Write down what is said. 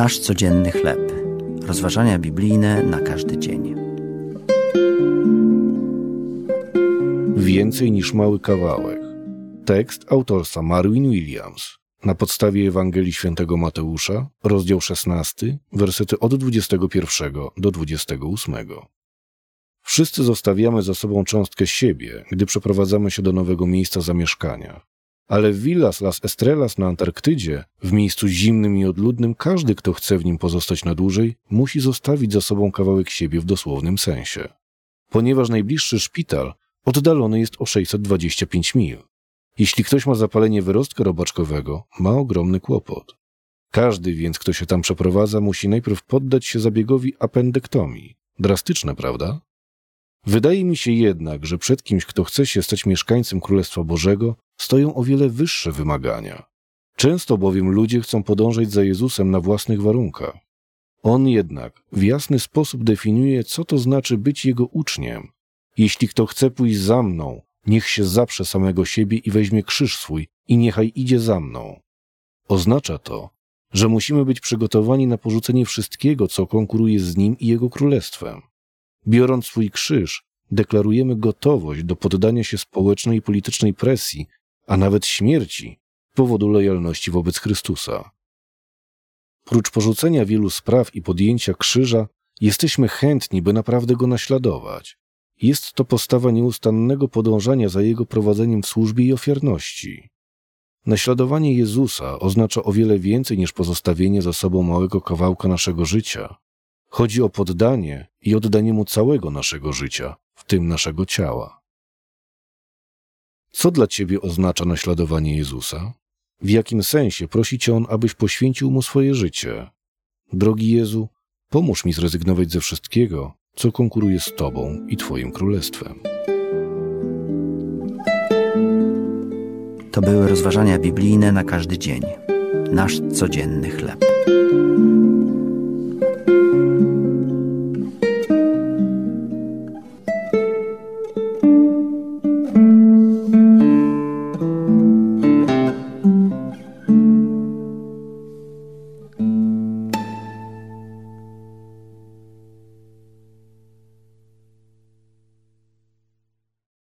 Nasz codzienny chleb. Rozważania biblijne na każdy dzień. Więcej niż mały kawałek. Tekst autorstwa Marwin Williams. Na podstawie Ewangelii Świętego Mateusza, rozdział 16, wersety od 21 do 28. Wszyscy zostawiamy za sobą cząstkę siebie, gdy przeprowadzamy się do nowego miejsca zamieszkania. Ale w Villas Las Estrellas na Antarktydzie, w miejscu zimnym i odludnym, każdy, kto chce w nim pozostać na dłużej, musi zostawić za sobą kawałek siebie w dosłownym sensie. Ponieważ najbliższy szpital oddalony jest o 625 mil. Jeśli ktoś ma zapalenie wyrostka robaczkowego, ma ogromny kłopot. Każdy więc, kto się tam przeprowadza, musi najpierw poddać się zabiegowi apendektomii. Drastyczne, prawda? Wydaje mi się jednak, że przed kimś, kto chce się stać mieszkańcem Królestwa Bożego, stoją o wiele wyższe wymagania. Często bowiem ludzie chcą podążać za Jezusem na własnych warunkach. On jednak w jasny sposób definiuje, co to znaczy być Jego uczniem. Jeśli kto chce pójść za mną, niech się zaprze samego siebie i weźmie krzyż swój i niechaj idzie za mną. Oznacza to, że musimy być przygotowani na porzucenie wszystkiego, co konkuruje z Nim i Jego Królestwem. Biorąc swój krzyż, deklarujemy gotowość do poddania się społecznej i politycznej presji, a nawet śmierci z powodu lojalności wobec Chrystusa. Prócz porzucenia wielu spraw i podjęcia krzyża, jesteśmy chętni, by naprawdę go naśladować. Jest to postawa nieustannego podążania za jego prowadzeniem w służbie i ofiarności. Naśladowanie Jezusa oznacza o wiele więcej niż pozostawienie za sobą małego kawałka naszego życia. Chodzi o poddanie i oddanie mu całego naszego życia, w tym naszego ciała. Co dla ciebie oznacza naśladowanie Jezusa? W jakim sensie prosi cię on, abyś poświęcił mu swoje życie? Drogi Jezu, pomóż mi zrezygnować ze wszystkiego, co konkuruje z Tobą i Twoim królestwem. To były rozważania biblijne na każdy dzień. Nasz codzienny chleb.